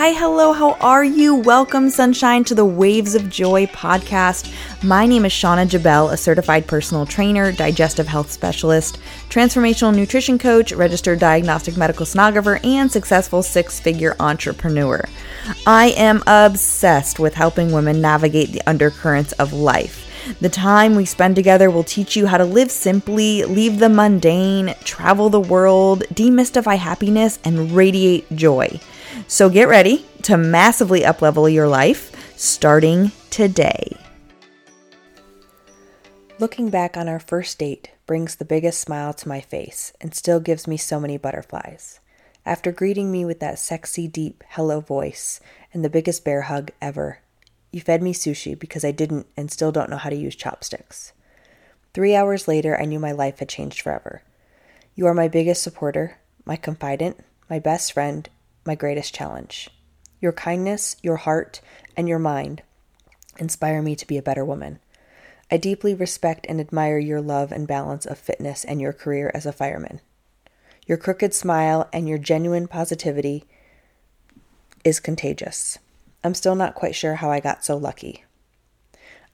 Hi, hello, how are you? Welcome, sunshine, to the Waves of Joy podcast. My name is Shauna Jabel, a certified personal trainer, digestive health specialist, transformational nutrition coach, registered diagnostic medical sonographer, and successful six figure entrepreneur. I am obsessed with helping women navigate the undercurrents of life. The time we spend together will teach you how to live simply, leave the mundane, travel the world, demystify happiness, and radiate joy. So get ready to massively uplevel your life starting today. Looking back on our first date brings the biggest smile to my face and still gives me so many butterflies. After greeting me with that sexy, deep hello voice and the biggest bear hug ever, you fed me sushi because I didn't and still don't know how to use chopsticks. Three hours later, I knew my life had changed forever. You are my biggest supporter, my confidant, my best friend, my greatest challenge. Your kindness, your heart, and your mind inspire me to be a better woman. I deeply respect and admire your love and balance of fitness and your career as a fireman. Your crooked smile and your genuine positivity is contagious. I'm still not quite sure how I got so lucky.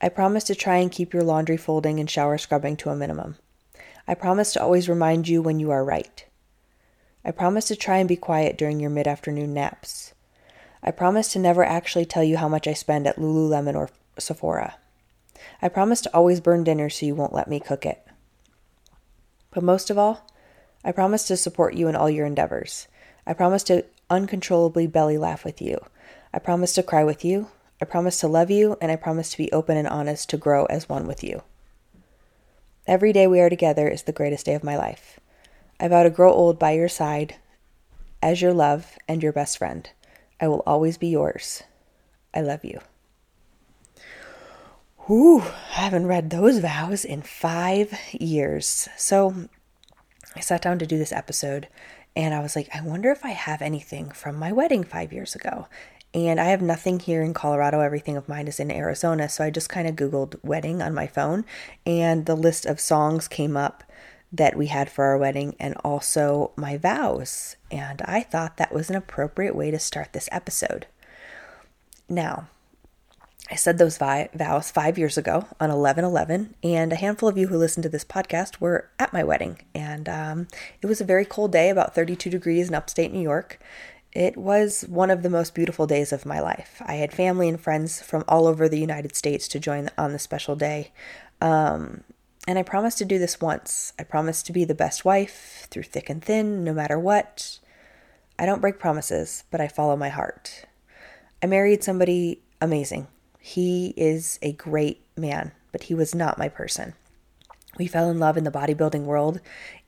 I promise to try and keep your laundry folding and shower scrubbing to a minimum. I promise to always remind you when you are right. I promise to try and be quiet during your mid afternoon naps. I promise to never actually tell you how much I spend at Lululemon or Sephora. I promise to always burn dinner so you won't let me cook it. But most of all, I promise to support you in all your endeavors. I promise to uncontrollably belly laugh with you. I promise to cry with you. I promise to love you, and I promise to be open and honest to grow as one with you. Every day we are together is the greatest day of my life. I vow to grow old by your side as your love and your best friend. I will always be yours. I love you. Whew, I haven't read those vows in five years. So I sat down to do this episode and I was like, I wonder if I have anything from my wedding five years ago. And I have nothing here in Colorado. Everything of mine is in Arizona. So I just kind of Googled wedding on my phone, and the list of songs came up that we had for our wedding and also my vows. And I thought that was an appropriate way to start this episode. Now, I said those vi- vows five years ago on 11 11, and a handful of you who listen to this podcast were at my wedding. And um, it was a very cold day, about 32 degrees in upstate New York. It was one of the most beautiful days of my life. I had family and friends from all over the United States to join on the special day. Um, and I promised to do this once. I promised to be the best wife through thick and thin, no matter what. I don't break promises, but I follow my heart. I married somebody amazing. He is a great man, but he was not my person. We fell in love in the bodybuilding world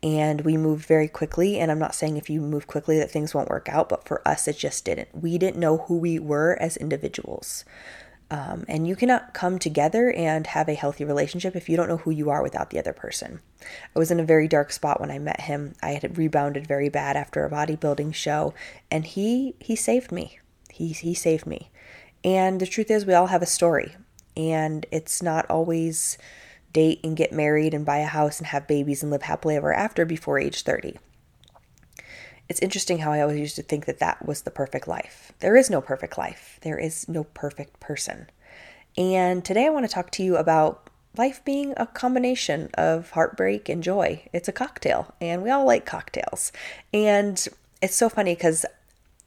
and we moved very quickly. And I'm not saying if you move quickly that things won't work out, but for us, it just didn't. We didn't know who we were as individuals. Um, and you cannot come together and have a healthy relationship if you don't know who you are without the other person. I was in a very dark spot when I met him. I had rebounded very bad after a bodybuilding show, and he he saved me. He he saved me. And the truth is, we all have a story, and it's not always date and get married and buy a house and have babies and live happily ever after before age 30 it's interesting how I always used to think that that was the perfect life. There is no perfect life, there is no perfect person. And today I want to talk to you about life being a combination of heartbreak and joy. It's a cocktail, and we all like cocktails. And it's so funny because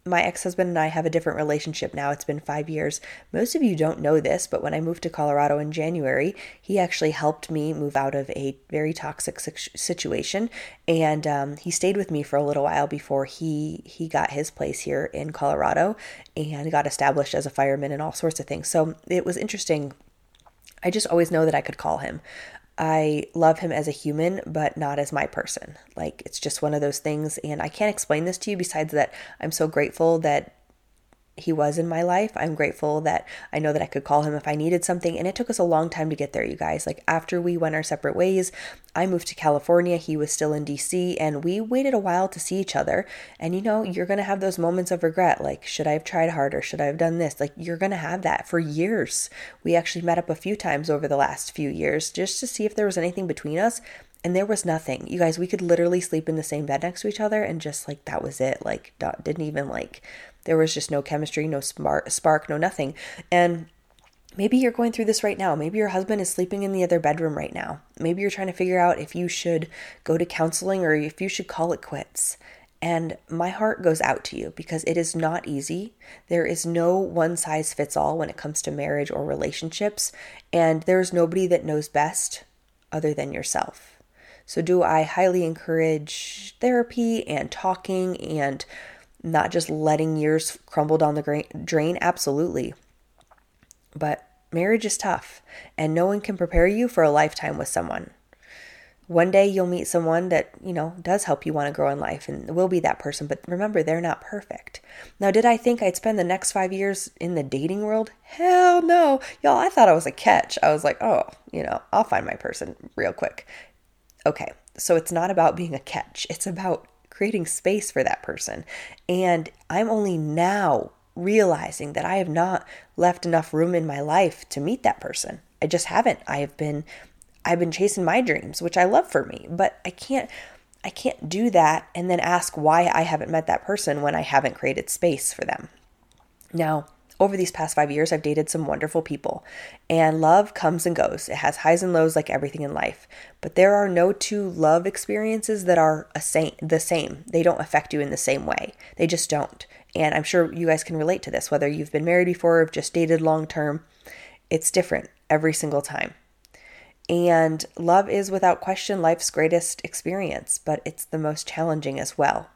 my ex husband and I have a different relationship now. It's been five years. Most of you don't know this, but when I moved to Colorado in January, he actually helped me move out of a very toxic situation, and um, he stayed with me for a little while before he he got his place here in Colorado and got established as a fireman and all sorts of things. So it was interesting. I just always know that I could call him. I love him as a human, but not as my person. Like, it's just one of those things. And I can't explain this to you besides that I'm so grateful that he was in my life. I'm grateful that I know that I could call him if I needed something. And it took us a long time to get there, you guys. Like after we went our separate ways, I moved to California. He was still in DC, and we waited a while to see each other. And you know, you're going to have those moments of regret like, should I have tried harder? Should I have done this? Like, you're going to have that for years. We actually met up a few times over the last few years just to see if there was anything between us and there was nothing you guys we could literally sleep in the same bed next to each other and just like that was it like didn't even like There was just no chemistry, no spark, spark no nothing. And maybe you're going through this right now. Maybe your husband is sleeping in the other bedroom right now. Maybe you're trying to figure out if you should go to counseling or if you should call it quits. And my heart goes out to you because it is not easy. There is no one size fits all when it comes to marriage or relationships. And there's nobody that knows best other than yourself. So, do I highly encourage therapy and talking and not just letting years crumble down the drain? Absolutely. But marriage is tough, and no one can prepare you for a lifetime with someone. One day you'll meet someone that, you know, does help you want to grow in life and will be that person, but remember, they're not perfect. Now, did I think I'd spend the next five years in the dating world? Hell no. Y'all, I thought I was a catch. I was like, oh, you know, I'll find my person real quick. Okay, so it's not about being a catch, it's about creating space for that person. And I'm only now realizing that I have not left enough room in my life to meet that person. I just haven't. I have been I've been chasing my dreams, which I love for me, but I can't I can't do that and then ask why I haven't met that person when I haven't created space for them. Now, over these past 5 years, I've dated some wonderful people, and love comes and goes. It has highs and lows like everything in life, but there are no two love experiences that are same, the same. They don't affect you in the same way. They just don't. And I'm sure you guys can relate to this whether you've been married before or just dated long term. It's different every single time. And love is without question life's greatest experience, but it's the most challenging as well.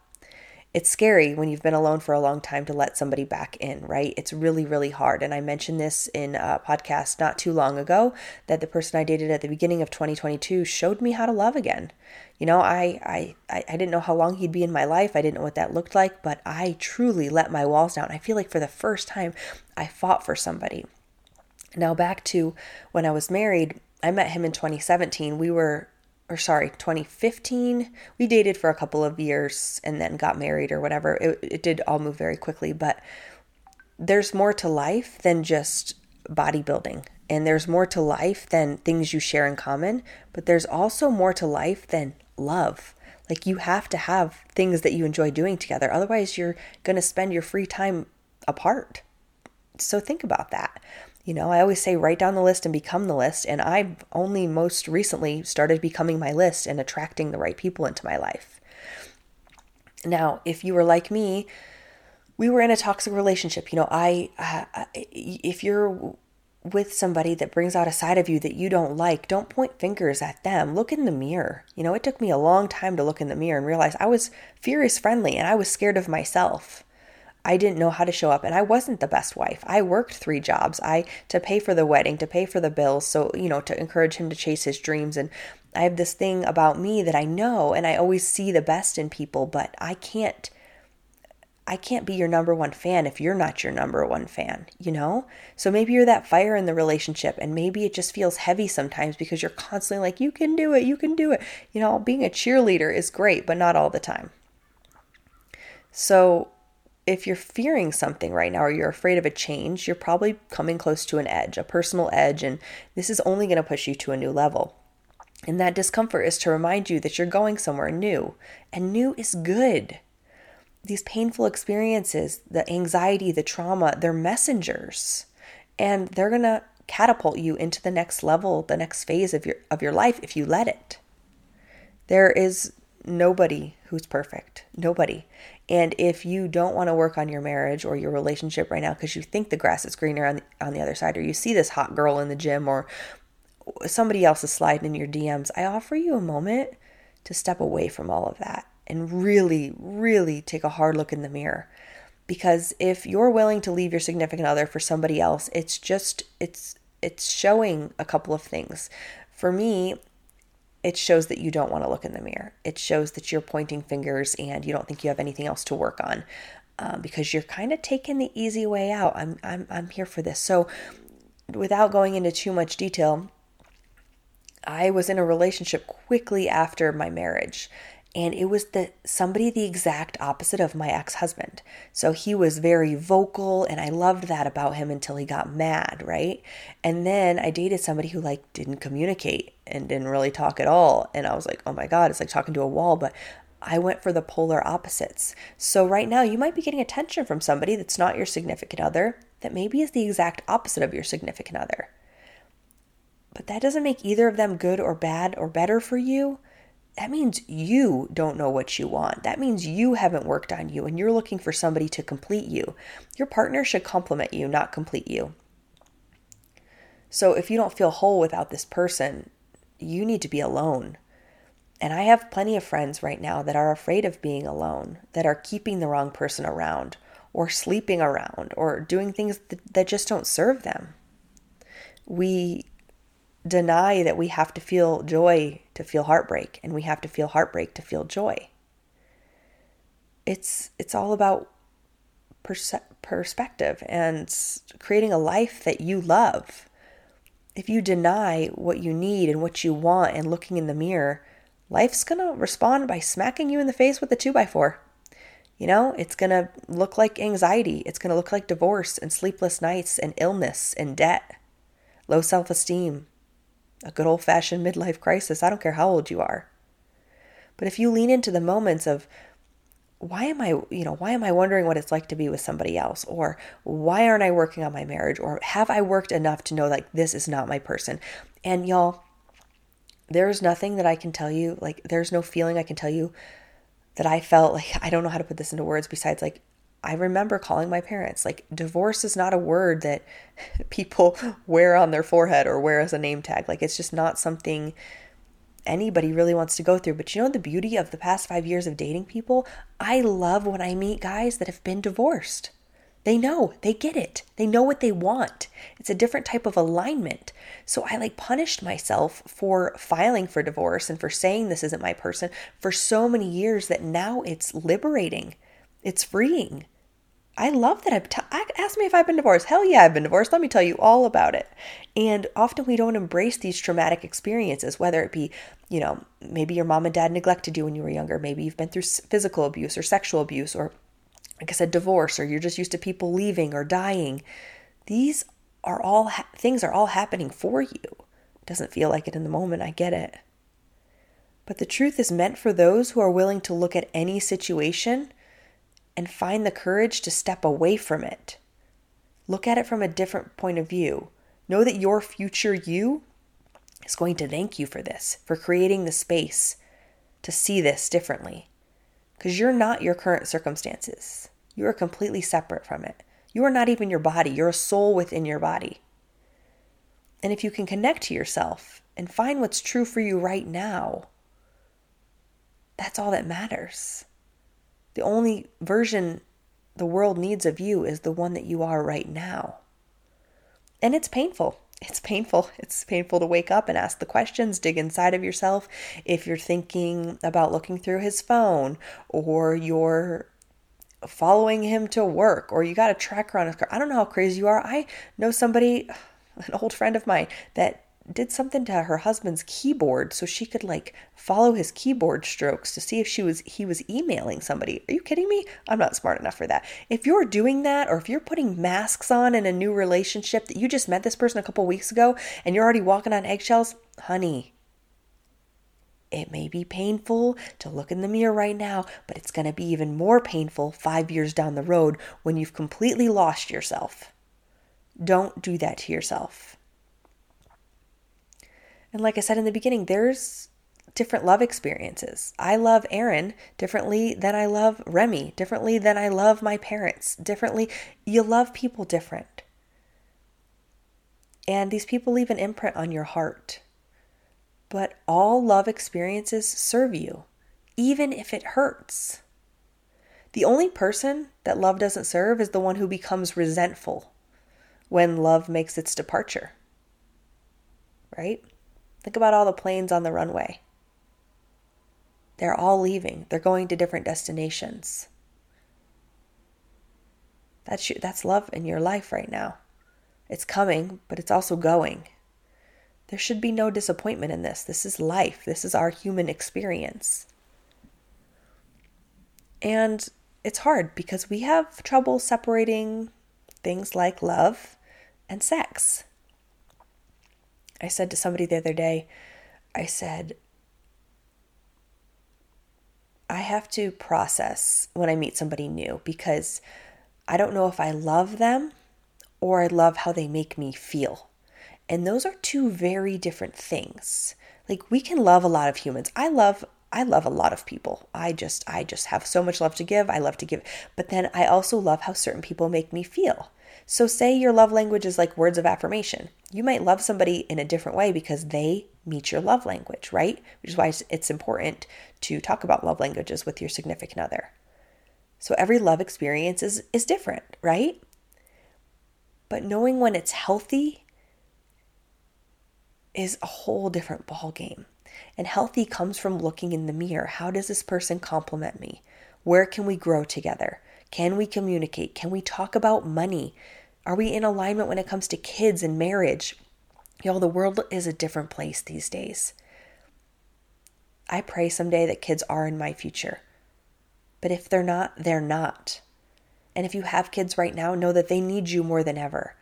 It's scary when you've been alone for a long time to let somebody back in, right? It's really, really hard. And I mentioned this in a podcast not too long ago that the person I dated at the beginning of 2022 showed me how to love again. You know, I, I, I didn't know how long he'd be in my life. I didn't know what that looked like, but I truly let my walls down. I feel like for the first time, I fought for somebody. Now, back to when I was married, I met him in 2017. We were, or sorry, 2015. We dated for a couple of years and then got married or whatever. It, it did all move very quickly, but there's more to life than just bodybuilding. And there's more to life than things you share in common, but there's also more to life than love. Like you have to have things that you enjoy doing together. Otherwise, you're going to spend your free time apart. So think about that. You know, I always say write down the list and become the list. And I've only most recently started becoming my list and attracting the right people into my life. Now, if you were like me, we were in a toxic relationship. You know, I, uh, if you're with somebody that brings out a side of you that you don't like, don't point fingers at them. Look in the mirror. You know, it took me a long time to look in the mirror and realize I was furious friendly and I was scared of myself. I didn't know how to show up and I wasn't the best wife. I worked three jobs. I to pay for the wedding, to pay for the bills, so you know, to encourage him to chase his dreams and I have this thing about me that I know and I always see the best in people, but I can't I can't be your number one fan if you're not your number one fan, you know? So maybe you're that fire in the relationship and maybe it just feels heavy sometimes because you're constantly like, you can do it, you can do it. You know, being a cheerleader is great, but not all the time. So if you're fearing something right now or you're afraid of a change, you're probably coming close to an edge, a personal edge, and this is only going to push you to a new level. And that discomfort is to remind you that you're going somewhere new, and new is good. These painful experiences, the anxiety, the trauma, they're messengers, and they're going to catapult you into the next level, the next phase of your of your life if you let it. There is nobody who's perfect. Nobody. And if you don't want to work on your marriage or your relationship right now because you think the grass is greener on the, on the other side, or you see this hot girl in the gym, or somebody else is sliding in your DMs, I offer you a moment to step away from all of that and really, really take a hard look in the mirror. Because if you're willing to leave your significant other for somebody else, it's just, it's, it's showing a couple of things. For me, it shows that you don't want to look in the mirror. It shows that you're pointing fingers and you don't think you have anything else to work on um, because you're kind of taking the easy way out. I'm, I'm, I'm here for this. So, without going into too much detail, I was in a relationship quickly after my marriage and it was the somebody the exact opposite of my ex-husband. So he was very vocal and I loved that about him until he got mad, right? And then I dated somebody who like didn't communicate and didn't really talk at all and I was like, "Oh my god, it's like talking to a wall." But I went for the polar opposites. So, right now, you might be getting attention from somebody that's not your significant other, that maybe is the exact opposite of your significant other. But that doesn't make either of them good or bad or better for you. That means you don't know what you want. That means you haven't worked on you and you're looking for somebody to complete you. Your partner should complement you, not complete you. So if you don't feel whole without this person, you need to be alone. And I have plenty of friends right now that are afraid of being alone, that are keeping the wrong person around, or sleeping around, or doing things that, that just don't serve them. We deny that we have to feel joy to feel heartbreak, and we have to feel heartbreak to feel joy. It's it's all about perse- perspective and creating a life that you love. If you deny what you need and what you want and looking in the mirror, life's going to respond by smacking you in the face with a 2 by 4 You know, it's going to look like anxiety. It's going to look like divorce and sleepless nights and illness and debt, low self esteem, a good old fashioned midlife crisis. I don't care how old you are. But if you lean into the moments of, why am I, you know, why am I wondering what it's like to be with somebody else? Or why aren't I working on my marriage? Or have I worked enough to know like this is not my person? And y'all, there's nothing that I can tell you, like, there's no feeling I can tell you that I felt like, I don't know how to put this into words besides, like, I remember calling my parents. Like, divorce is not a word that people wear on their forehead or wear as a name tag. Like, it's just not something anybody really wants to go through. But you know, the beauty of the past five years of dating people, I love when I meet guys that have been divorced. They know, they get it. They know what they want. It's a different type of alignment. So I like punished myself for filing for divorce and for saying this isn't my person for so many years that now it's liberating. It's freeing. I love that I've t- ask me if I've been divorced. Hell yeah, I've been divorced. Let me tell you all about it. And often we don't embrace these traumatic experiences, whether it be, you know, maybe your mom and dad neglected you when you were younger, maybe you've been through physical abuse or sexual abuse or like I said, divorce, or you're just used to people leaving or dying. These are all ha- things are all happening for you. It doesn't feel like it in the moment, I get it. But the truth is meant for those who are willing to look at any situation and find the courage to step away from it. Look at it from a different point of view. Know that your future you is going to thank you for this, for creating the space to see this differently because you're not your current circumstances. You are completely separate from it. You are not even your body, you're a soul within your body. And if you can connect to yourself and find what's true for you right now, that's all that matters. The only version the world needs of you is the one that you are right now. And it's painful it's painful. It's painful to wake up and ask the questions, dig inside of yourself. If you're thinking about looking through his phone or you're following him to work or you got a tracker on his car. I don't know how crazy you are. I know somebody, an old friend of mine, that did something to her husband's keyboard so she could like follow his keyboard strokes to see if she was he was emailing somebody. Are you kidding me? I'm not smart enough for that. If you're doing that or if you're putting masks on in a new relationship that you just met this person a couple weeks ago and you're already walking on eggshells, honey, it may be painful to look in the mirror right now, but it's going to be even more painful 5 years down the road when you've completely lost yourself. Don't do that to yourself. And like I said in the beginning, there's different love experiences. I love Aaron differently than I love Remy, differently than I love my parents, differently. You love people different. And these people leave an imprint on your heart. But all love experiences serve you, even if it hurts. The only person that love doesn't serve is the one who becomes resentful when love makes its departure. Right? Think about all the planes on the runway. They're all leaving, they're going to different destinations. That's, that's love in your life right now. It's coming, but it's also going. There should be no disappointment in this. This is life, this is our human experience. And it's hard because we have trouble separating things like love and sex. I said to somebody the other day, I said, I have to process when I meet somebody new because I don't know if I love them or I love how they make me feel. And those are two very different things. Like we can love a lot of humans. I love I love a lot of people. I just I just have so much love to give. I love to give. But then I also love how certain people make me feel. So say your love language is like words of affirmation. You might love somebody in a different way because they meet your love language, right? Which is why it's important to talk about love languages with your significant other. So every love experience is is different, right? But knowing when it's healthy is a whole different ball game. And healthy comes from looking in the mirror. How does this person compliment me? Where can we grow together? Can we communicate? Can we talk about money? Are we in alignment when it comes to kids and marriage? Y'all, the world is a different place these days. I pray someday that kids are in my future. But if they're not, they're not. And if you have kids right now, know that they need you more than ever.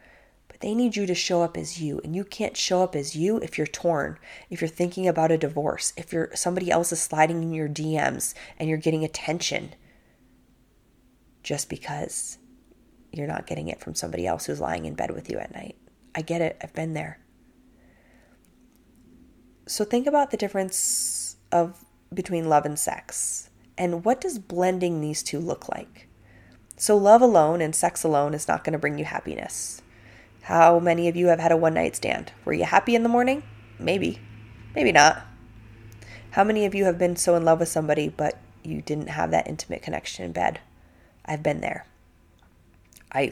But they need you to show up as you. And you can't show up as you if you're torn, if you're thinking about a divorce, if you're somebody else is sliding in your DMs and you're getting attention just because you're not getting it from somebody else who's lying in bed with you at night. I get it. I've been there. So think about the difference of between love and sex. And what does blending these two look like? So, love alone and sex alone is not going to bring you happiness. How many of you have had a one night stand? Were you happy in the morning? Maybe. Maybe not. How many of you have been so in love with somebody, but you didn't have that intimate connection in bed? I've been there. I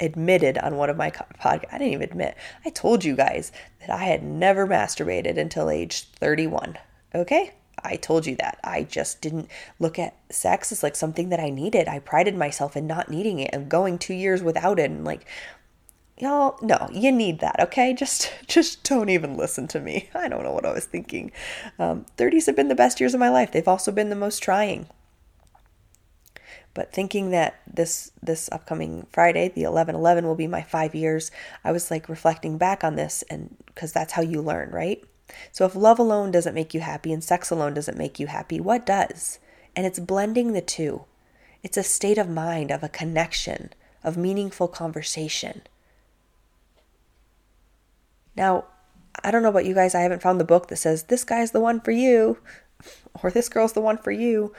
admitted on one of my podcasts, I didn't even admit, I told you guys that I had never masturbated until age 31. Okay? I told you that. I just didn't look at sex as like something that I needed. I prided myself in not needing it and going two years without it and like y'all no you need that okay just just don't even listen to me i don't know what i was thinking um, 30s have been the best years of my life they've also been the most trying but thinking that this this upcoming friday the 11-11 will be my five years i was like reflecting back on this and because that's how you learn right so if love alone doesn't make you happy and sex alone doesn't make you happy, what does? And it's blending the two. It's a state of mind, of a connection, of meaningful conversation. Now, I don't know about you guys, I haven't found the book that says this guy's the one for you or this girl's the one for you.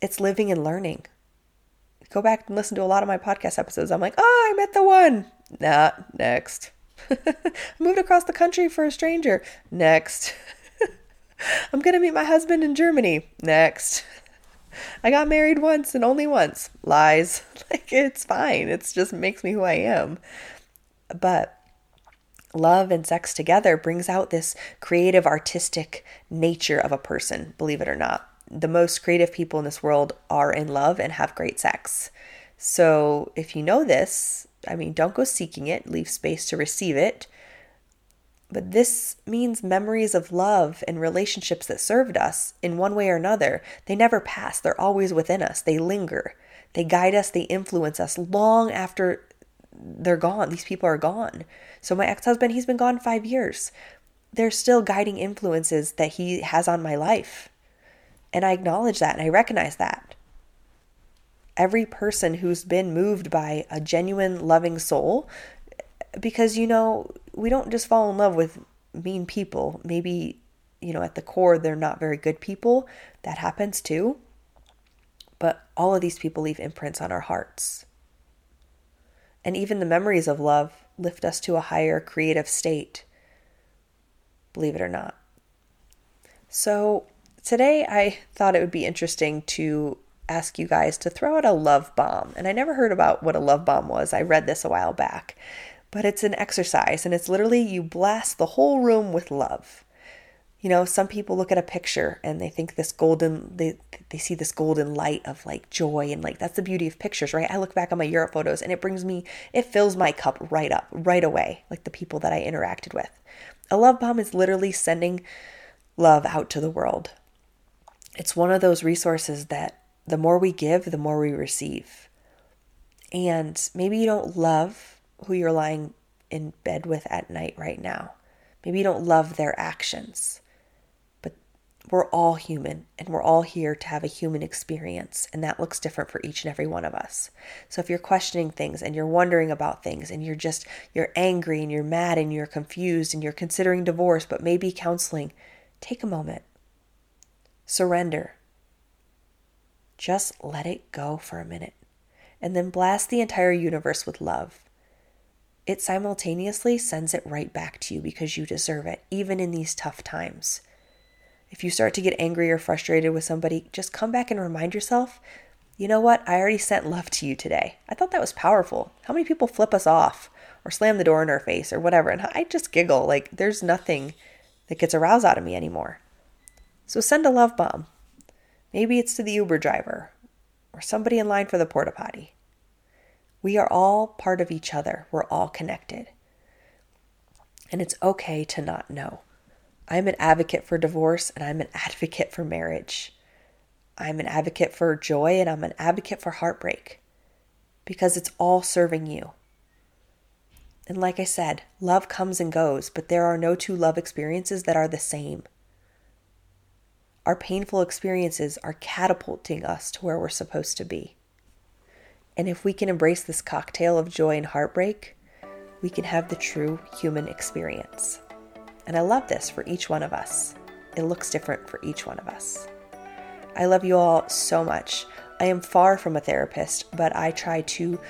It's living and learning. Go back and listen to a lot of my podcast episodes. I'm like, oh, I met the one. Nah, next. moved across the country for a stranger. Next. I'm going to meet my husband in Germany. Next. I got married once and only once. Lies. Like, it's fine. It just makes me who I am. But love and sex together brings out this creative, artistic nature of a person, believe it or not. The most creative people in this world are in love and have great sex. So, if you know this, I mean, don't go seeking it, leave space to receive it. But this means memories of love and relationships that served us in one way or another. They never pass, they're always within us, they linger. They guide us, they influence us long after they're gone. These people are gone. So, my ex husband, he's been gone five years. There's still guiding influences that he has on my life. And I acknowledge that and I recognize that. Every person who's been moved by a genuine loving soul because you know we don't just fall in love with mean people. Maybe you know at the core they're not very good people. That happens too. But all of these people leave imprints on our hearts. And even the memories of love lift us to a higher creative state believe it or not. So today i thought it would be interesting to ask you guys to throw out a love bomb. And I never heard about what a love bomb was. I read this a while back. But it's an exercise, and it's literally you blast the whole room with love. You know, some people look at a picture and they think this golden, they, they see this golden light of like joy and like that's the beauty of pictures, right? I look back on my Europe photos and it brings me, it fills my cup right up, right away, like the people that I interacted with. A love bomb is literally sending love out to the world. It's one of those resources that the more we give, the more we receive. And maybe you don't love who you're lying in bed with at night right now. Maybe you don't love their actions. But we're all human and we're all here to have a human experience and that looks different for each and every one of us so if you're questioning things and you're wondering about things and you're just you're angry and you're mad and you're confused and you're considering divorce but maybe counseling take a moment surrender just let it go for a minute and then blast the entire universe with love it simultaneously sends it right back to you because you deserve it even in these tough times if you start to get angry or frustrated with somebody, just come back and remind yourself, you know what? I already sent love to you today. I thought that was powerful. How many people flip us off or slam the door in our face or whatever? And I just giggle like there's nothing that gets aroused out of me anymore. So send a love bomb. Maybe it's to the Uber driver or somebody in line for the porta potty. We are all part of each other. We're all connected. And it's okay to not know. I'm an advocate for divorce and I'm an advocate for marriage. I'm an advocate for joy and I'm an advocate for heartbreak because it's all serving you. And like I said, love comes and goes, but there are no two love experiences that are the same. Our painful experiences are catapulting us to where we're supposed to be. And if we can embrace this cocktail of joy and heartbreak, we can have the true human experience. And I love this for each one of us. It looks different for each one of us. I love you all so much. I am far from a therapist, but I try to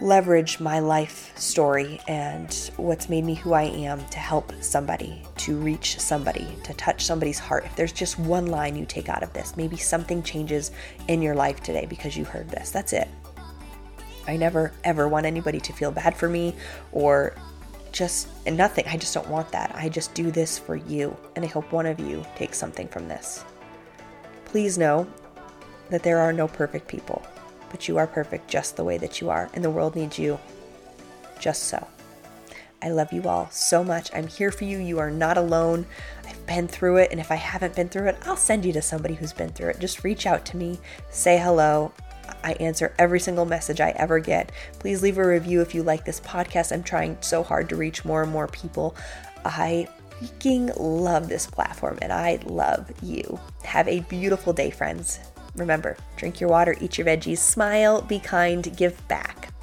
leverage my life story and what's made me who I am to help somebody, to reach somebody, to touch somebody's heart. If there's just one line you take out of this, maybe something changes in your life today because you heard this. That's it. I never ever want anybody to feel bad for me or just nothing. I just don't want that. I just do this for you, and I hope one of you takes something from this. Please know that there are no perfect people, but you are perfect just the way that you are, and the world needs you just so. I love you all so much. I'm here for you. You are not alone. I've been through it, and if I haven't been through it, I'll send you to somebody who's been through it. Just reach out to me, say hello. I answer every single message I ever get. Please leave a review if you like this podcast. I'm trying so hard to reach more and more people. I freaking love this platform and I love you. Have a beautiful day, friends. Remember, drink your water, eat your veggies, smile, be kind, give back.